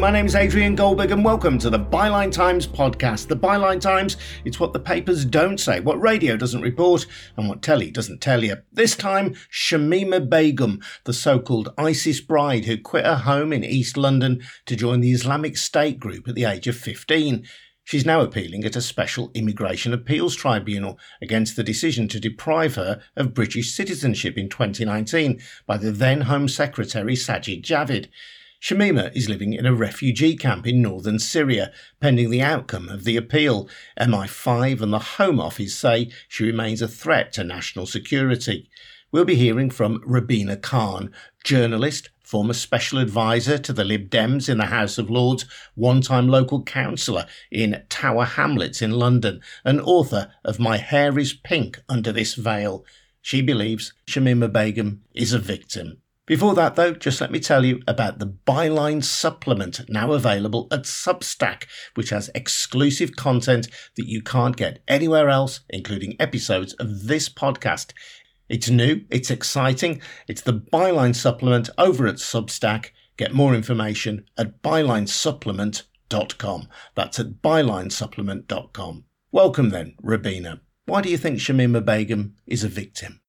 My name is Adrian Goldberg, and welcome to the Byline Times podcast. The Byline Times, it's what the papers don't say, what radio doesn't report, and what telly doesn't tell you. This time, Shamima Begum, the so called ISIS bride who quit her home in East London to join the Islamic State group at the age of 15. She's now appealing at a special immigration appeals tribunal against the decision to deprive her of British citizenship in 2019 by the then Home Secretary Sajid Javid. Shamima is living in a refugee camp in northern Syria, pending the outcome of the appeal. MI5 and the Home Office say she remains a threat to national security. We'll be hearing from Rabina Khan, journalist, former special advisor to the Lib Dems in the House of Lords, one time local councillor in Tower Hamlets in London, and author of My Hair is Pink Under This Veil. She believes Shamima Begum is a victim. Before that, though, just let me tell you about the Byline supplement now available at Substack, which has exclusive content that you can't get anywhere else, including episodes of this podcast. It's new, it's exciting, it's the Byline supplement over at Substack. Get more information at bylinesupplement.com. That's at bylinesupplement.com. Welcome then, Rabina. Why do you think Shamima Begum is a victim?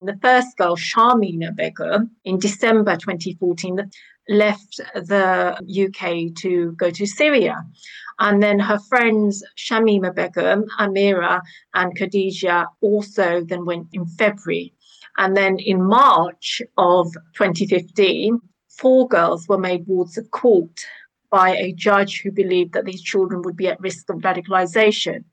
The first girl, Sharmeena Begum, in December 2014, left the UK to go to Syria. And then her friends Shamima Begum, Amira, and Khadija also then went in February. And then in March of 2015, four girls were made wards of court by a judge who believed that these children would be at risk of radicalization.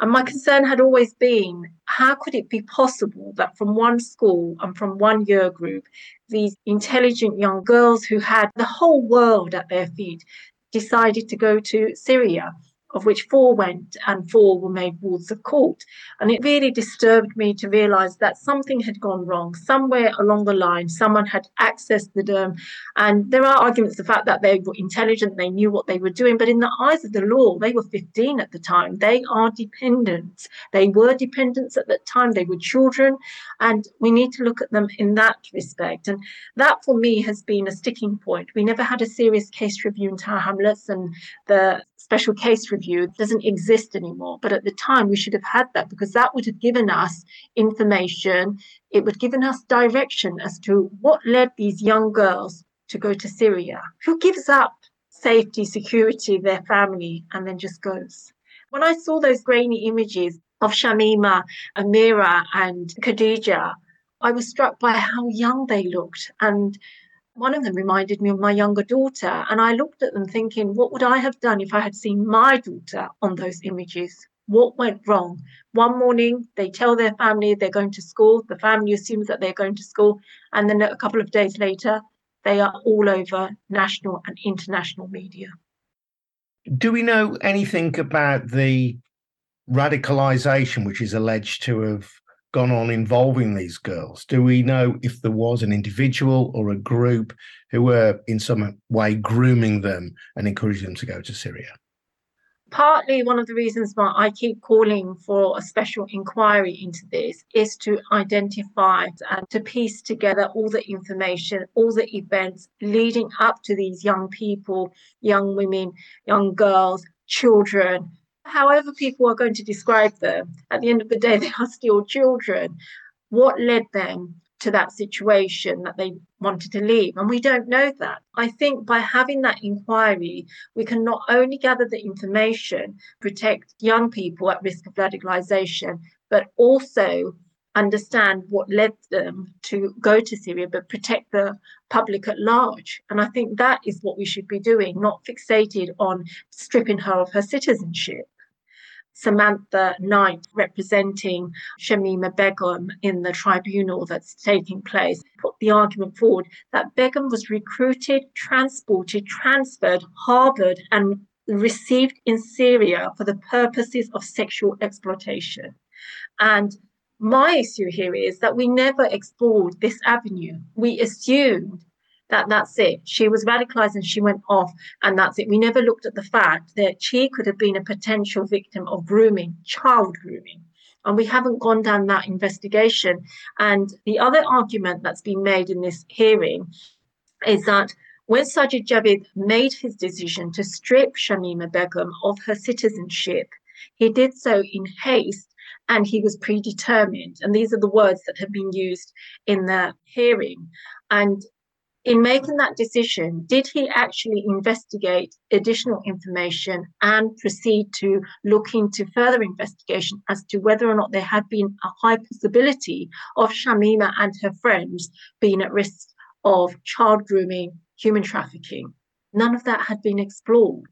And my concern had always been how could it be possible that from one school and from one year group, these intelligent young girls who had the whole world at their feet decided to go to Syria? Of which four went and four were made wards of court. And it really disturbed me to realize that something had gone wrong. Somewhere along the line, someone had accessed the DERM. And there are arguments the fact that they were intelligent, they knew what they were doing. But in the eyes of the law, they were 15 at the time. They are dependents. They were dependents at that time. They were children. And we need to look at them in that respect. And that for me has been a sticking point. We never had a serious case review in Tower Hamlets, and the special case review doesn't exist anymore. But at the time, we should have had that because that would have given us information. It would have given us direction as to what led these young girls to go to Syria. Who gives up safety, security, their family, and then just goes? When I saw those grainy images of Shamima, Amira, and Khadija, I was struck by how young they looked and one of them reminded me of my younger daughter. And I looked at them thinking, what would I have done if I had seen my daughter on those images? What went wrong? One morning, they tell their family they're going to school. The family assumes that they're going to school. And then a couple of days later, they are all over national and international media. Do we know anything about the radicalization which is alleged to have gone on involving these girls? Do we know if there was an individual or a group who were in some way grooming them and encouraging them to go to Syria? Partly one of the reasons why I keep calling for a special inquiry into this is to identify and to piece together all the information, all the events leading up to these young people, young women, young girls, children however people are going to describe them, at the end of the day, they are still children. What led them to that situation that they wanted to leave? And we don't know that. I think by having that inquiry, we can not only gather the information, protect young people at risk of radicalization, but also understand what led them to go to Syria, but protect the public at large. And I think that is what we should be doing, not fixated on stripping her of her citizenship. Samantha Knight representing Shamima Begum in the tribunal that's taking place put the argument forward that Begum was recruited, transported, transferred, harbored, and received in Syria for the purposes of sexual exploitation. And my issue here is that we never explored this avenue. We assumed that that's it. She was radicalized and she went off, and that's it. We never looked at the fact that she could have been a potential victim of grooming, child grooming. And we haven't gone down that investigation. And the other argument that's been made in this hearing is that When Sajid Javid made his decision to strip Shamima Begum of her citizenship, he did so in haste and he was predetermined. And these are the words that have been used in the hearing. And in making that decision, did he actually investigate additional information and proceed to look into further investigation as to whether or not there had been a high possibility of Shamima and her friends being at risk of child grooming, human trafficking? None of that had been explored.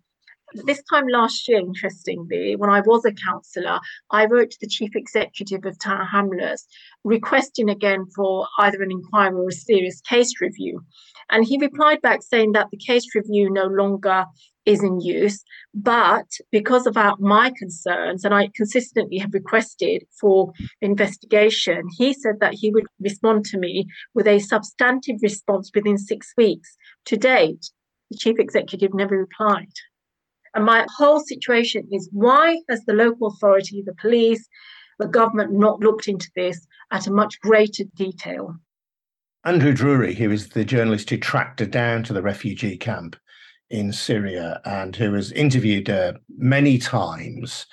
This time last year, interestingly, when I was a councillor, I wrote to the chief executive of Tower Hamlets requesting again for either an inquiry or a serious case review. And he replied back saying that the case review no longer is in use, but because of our, my concerns, and I consistently have requested for investigation, he said that he would respond to me with a substantive response within six weeks. To date, the chief executive never replied. And my whole situation is why has the local authority, the police, the government not looked into this at a much greater detail? Andrew Drury, who is the journalist who tracked her down to the refugee camp in Syria and who has interviewed her many times,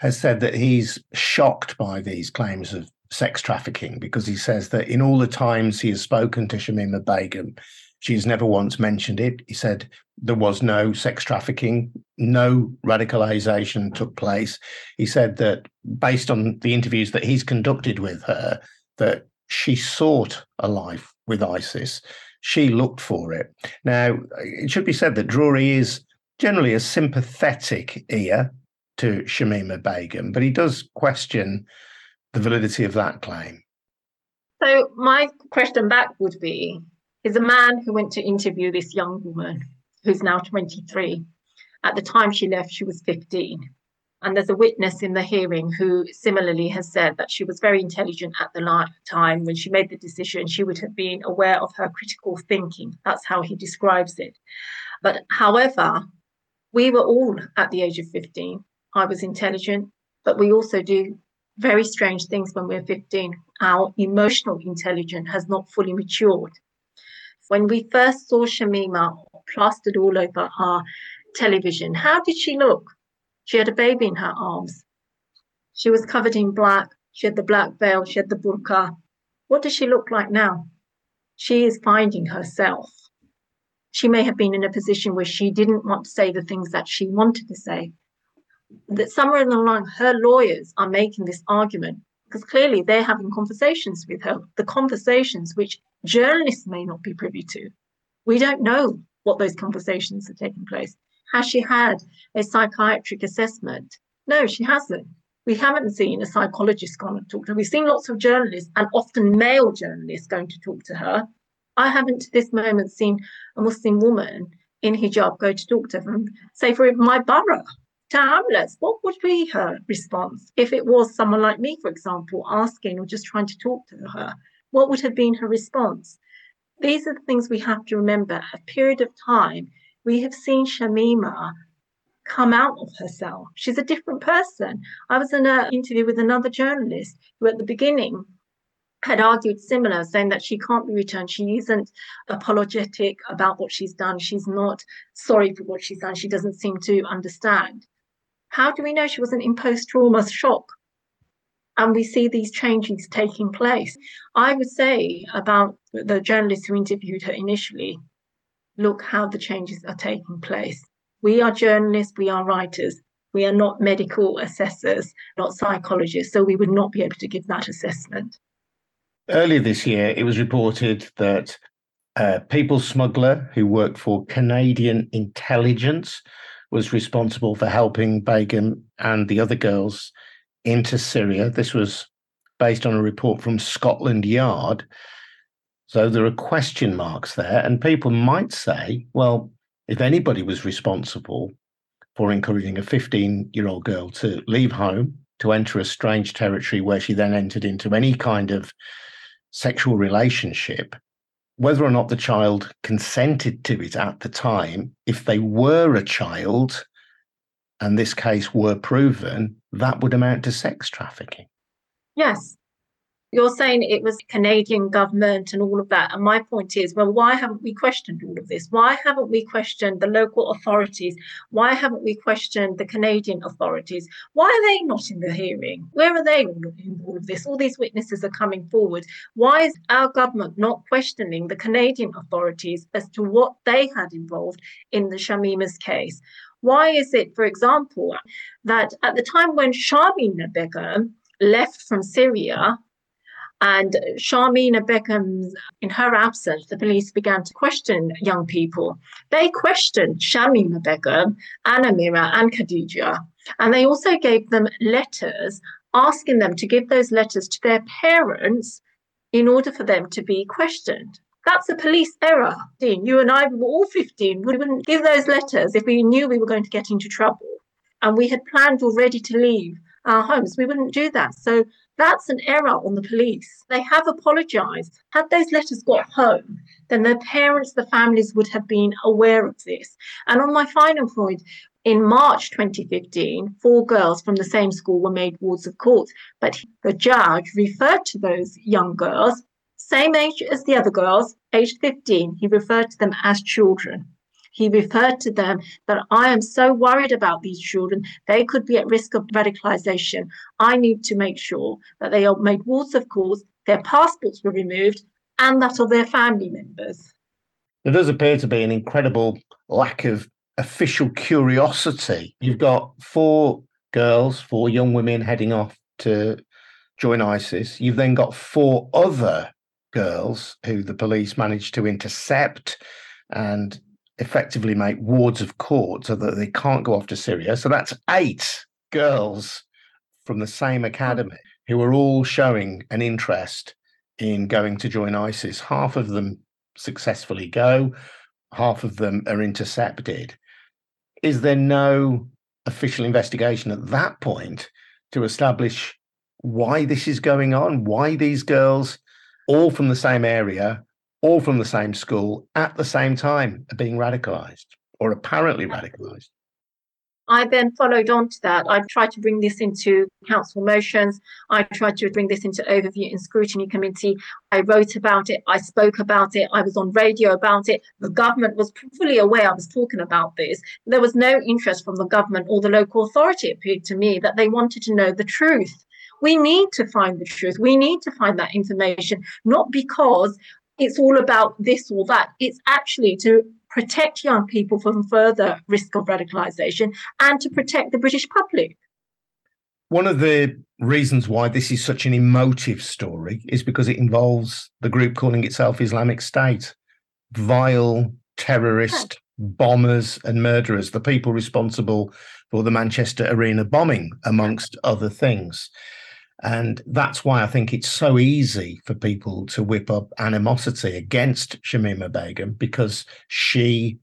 has said that he's shocked by these claims of sex trafficking because he says that in all the times he has spoken to Shamima Begum, she's never once mentioned it. He said there was no sex trafficking, no radicalization took place. He said that based on the interviews that he's conducted with her, that she sought a life with ISIS. She looked for it. Now, it should be said that Drury is generally a sympathetic ear to Shamima Begum, but he does question the validity of that claim. So, my question back would be is a man who went to interview this young woman who's now 23. At the time she left, she was 15. And there's a witness in the hearing who similarly has said that she was very intelligent at the time when she made the decision. She would have been aware of her critical thinking. That's how he describes it. But however, we were all at the age of 15. I was intelligent, but we also do very strange things when we're 15. Our emotional intelligence has not fully matured. When we first saw Shamima plastered all over our television, how did she look? She had a baby in her arms. She was covered in black. She had the black veil. She had the burqa. What does she look like now? She is finding herself. She may have been in a position where she didn't want to say the things that she wanted to say. That somewhere along the line, her lawyers are making this argument because clearly they're having conversations with her, the conversations which journalists may not be privy to. We don't know what those conversations are taking place. Has she had a psychiatric assessment? No, she hasn't. We haven't seen a psychologist come and talk to her. We've seen lots of journalists and often male journalists going to talk to her. I haven't to this moment seen a Muslim woman in hijab go to talk to her say, for my borough, Tower Hamlets, what would be her response if it was someone like me, for example, asking or just trying to talk to her? What would have been her response? These are the things we have to remember. A period of time, we have seen Shamima come out of herself. She's a different person. I was in an interview with another journalist who, at the beginning, had argued similar, saying that she can't be returned. She isn't apologetic about what she's done. She's not sorry for what she's done. She doesn't seem to understand. How do we know she wasn't in post trauma shock? And we see these changes taking place. I would say about the journalist who interviewed her initially look how the changes are taking place. We are journalists, we are writers, we are not medical assessors, not psychologists, so we would not be able to give that assessment. Earlier this year, it was reported that a people smuggler who worked for Canadian intelligence was responsible for helping Begum and the other girls into Syria. This was based on a report from Scotland Yard. So there are question marks there. And people might say, well, if anybody was responsible for encouraging a 15 year old girl to leave home, to enter a strange territory where she then entered into any kind of sexual relationship, whether or not the child consented to it at the time, if they were a child and this case were proven, that would amount to sex trafficking. Yes, You're saying it was Canadian government and all of that. And my point is, well, why haven't we questioned all of this? Why haven't we questioned the local authorities? Why haven't we questioned the Canadian authorities? Why are they not in the hearing? Where are they in all of this? All these witnesses are coming forward. Why is our government not questioning the Canadian authorities as to what they had involved in the Shamima's case? Why is it, for example, that at the time when Shamima Begum left from Syria and Shamima Begum, in her absence, the police began to question young people. They questioned Shamima Begum, Anamira, and Khadija. And they also gave them letters asking them to give those letters to their parents in order for them to be questioned. That's a police error. Dean. You and I were all 15. We wouldn't give those letters if we knew we were going to get into trouble. And we had planned already to leave our homes. We wouldn't do that. So that's an error on the police. They have apologized. Had those letters got home, then their parents, the families would have been aware of this. And on my final point, in March 2015, four girls from the same school were made wards of court, but the judge referred to those young girls, same age as the other girls, aged 15, he referred to them as children. He referred to them that I am so worried about these children. They could be at risk of radicalization. I need to make sure that they are made wards of course, their passports were removed, and that of their family members. There does appear to be an incredible lack of official curiosity. You've got four girls, four young women heading off to join ISIS. You've then got four other girls who the police managed to intercept and effectively make wards of court so that they can't go off to Syria. So that's eight girls from the same academy who are all showing an interest in going to join ISIS. Half of them successfully go, half of them are intercepted. Is there no official investigation at that point to establish why this is going on? Why these girls, all from the same area, all from the same school at the same time are being radicalized or apparently radicalized. I then followed on to that. I tried to bring this into council motions. I tried to bring this into overview and scrutiny committee. I wrote about it. I spoke about it. I was on radio about it. The government was fully aware I was talking about this. There was no interest from the government or the local authority, it appeared to me, that they wanted to know the truth. We need to find the truth. We need to find that information, not because it's all about this or that. It's actually to protect young people from further risk of radicalization and to protect the British public. One of the reasons why this is such an emotive story is because it involves the group calling itself Islamic State, vile terrorist bombers and murderers, the people responsible for the Manchester Arena bombing, amongst other things. And that's why I think it's so easy for people to whip up animosity against Shamima Begum because she,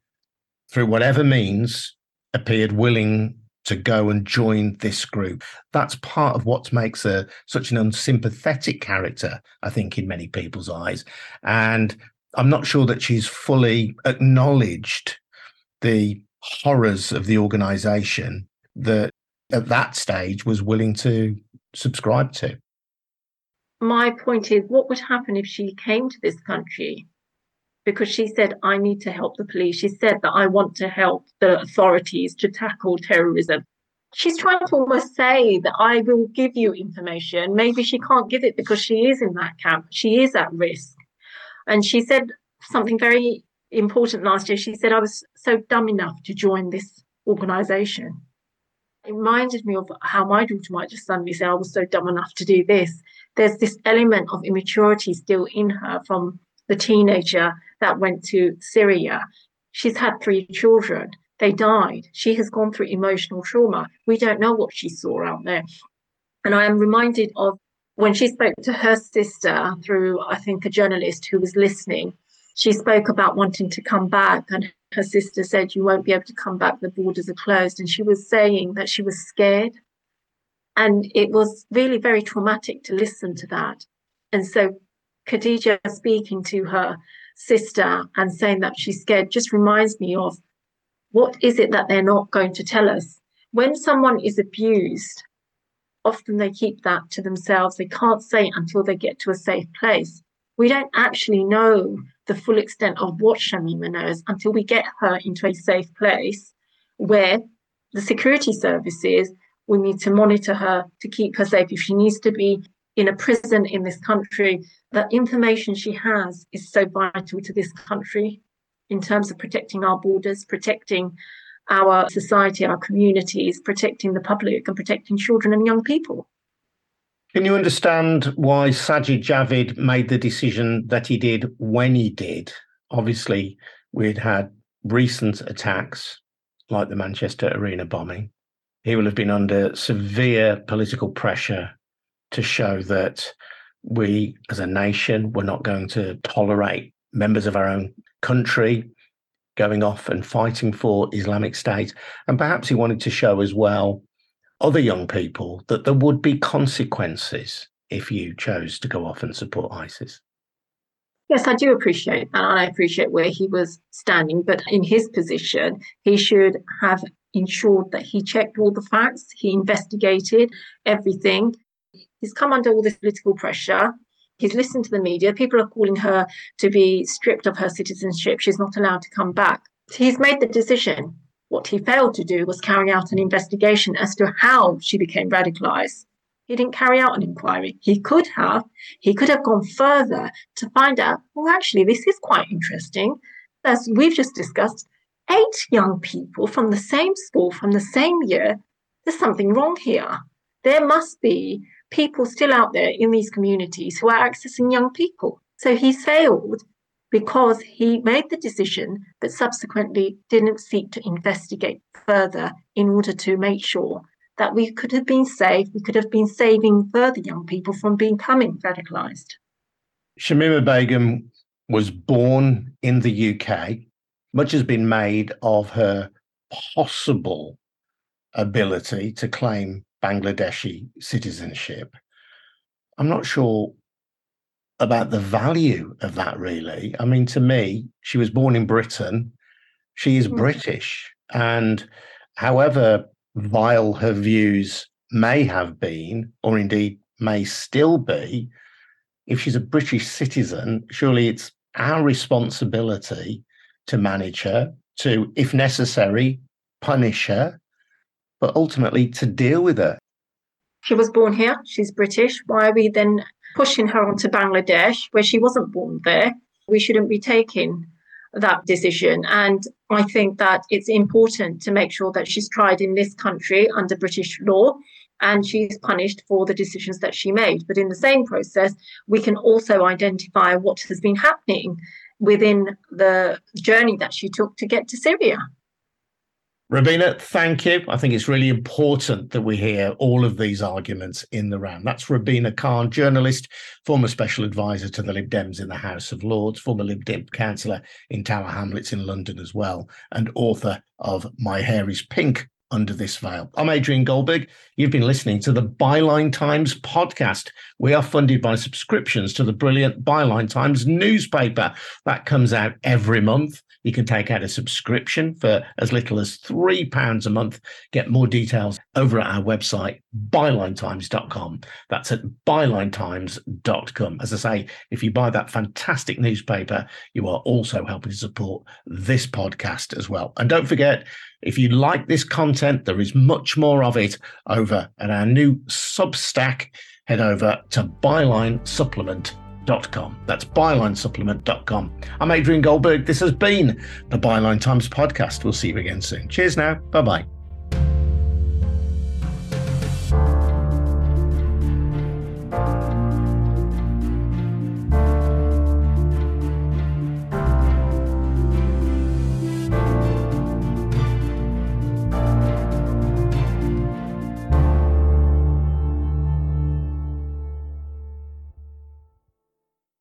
through whatever means, appeared willing to go and join this group. That's part of what makes her such an unsympathetic character, I think, in many people's eyes. And I'm not sure that she's fully acknowledged the horrors of the organization that at that stage was willing to subscribe to. My point is, what would happen if she came to this country? Because she said, I need to help the police. She said that I want to help the authorities to tackle terrorism. She's trying to almost say that I will give you information. Maybe she can't give it because she is in that camp. She is at risk. And she said something very important last year. She said, I was so dumb enough to join this organization. It reminded me of how my daughter might just suddenly say, I was so dumb enough to do this. There's this element of immaturity still in her from the teenager that went to Syria. She's had three children. They died. She has gone through emotional trauma. We don't know what she saw out there. And I am reminded of when she spoke to her sister through, I think, a journalist who was listening. She spoke about wanting to come back and her sister said, You won't be able to come back, the borders are closed. And she was saying that she was scared. And it was really very traumatic to listen to that. And so Khadija speaking to her sister and saying that she's scared just reminds me of what is it that they're not going to tell us? When someone is abused, often they keep that to themselves. They can't say it until they get to a safe place. We don't actually know the full extent of what Shamima knows until we get her into a safe place where the security services will need to monitor her to keep her safe. If she needs to be in a prison in this country, the information she has is so vital to this country in terms of protecting our borders, protecting our society, our communities, protecting the public, and protecting children and young people. Can you understand why Sajid Javid made the decision that he did when he did? Obviously, we'd had recent attacks like the Manchester Arena bombing. He will have been under severe political pressure to show that we as a nation were not going to tolerate members of our own country going off and fighting for Islamic State. And perhaps he wanted to show as well other young people that there would be consequences if you chose to go off and support ISIS. Yes, I do appreciate. And I appreciate where he was standing. But in his position, he should have ensured that he checked all the facts, he investigated everything. He's come under all this political pressure. He's listened to the media. People are calling her to be stripped of her citizenship. She's not allowed to come back. He's made the decision. What he failed to do was carry out an investigation as to how she became radicalized. He didn't carry out an inquiry. He could have. He could have gone further to find out, well, actually, this is quite interesting. As we've just discussed, eight young people from the same school, from the same year, there's something wrong here. There must be people still out there in these communities who are accessing young people. So he failed because he made the decision, but subsequently didn't seek to investigate further in order to make sure that we could have been saved, we could have been saving further young people from becoming radicalized. Shamima Begum was born in the UK. Much has been made of her possible ability to claim Bangladeshi citizenship. I'm not sure about the value of that, really. I mean, to me, she was born in Britain, she is mm. British. And however vile her views may have been, or indeed may still be, if she's a British citizen, surely it's our responsibility to manage her, to, if necessary, punish her, but ultimately to deal with her. She was born here, she's British. Why are we then pushing her onto Bangladesh, where she wasn't born there? We shouldn't be taking that decision. And I think that it's important to make sure that she's tried in this country under British law and she's punished for the decisions that she made. But in the same process, we can also identify what has been happening within the journey that she took to get to Syria. Rabina, thank you. I think it's really important that we hear all of these arguments in the round. That's Rabina Khan, journalist, former special advisor to the Lib Dems in the House of Lords, former Lib Dem councillor in Tower Hamlets in London as well, and author of My Hair is Pink Under This Veil. I'm Adrian Goldberg. You've been listening to the Byline Times podcast. We are funded by subscriptions to the brilliant Byline Times newspaper that comes out every month. You can take out a subscription for as little as £3 a month. Get more details over at our website, bylinetimes.com. That's at bylinetimes.com. As I say, if you buy that fantastic newspaper, you are also helping to support this podcast as well. And don't forget, if you like this content, there is much more of it over at our new Substack. Head over to Byline Supplement bylinesupplement.com. That's bylinesupplement.com. I'm Adrian Goldberg. This has been the Byline Times podcast. We'll see you again soon. Cheers now. Bye bye.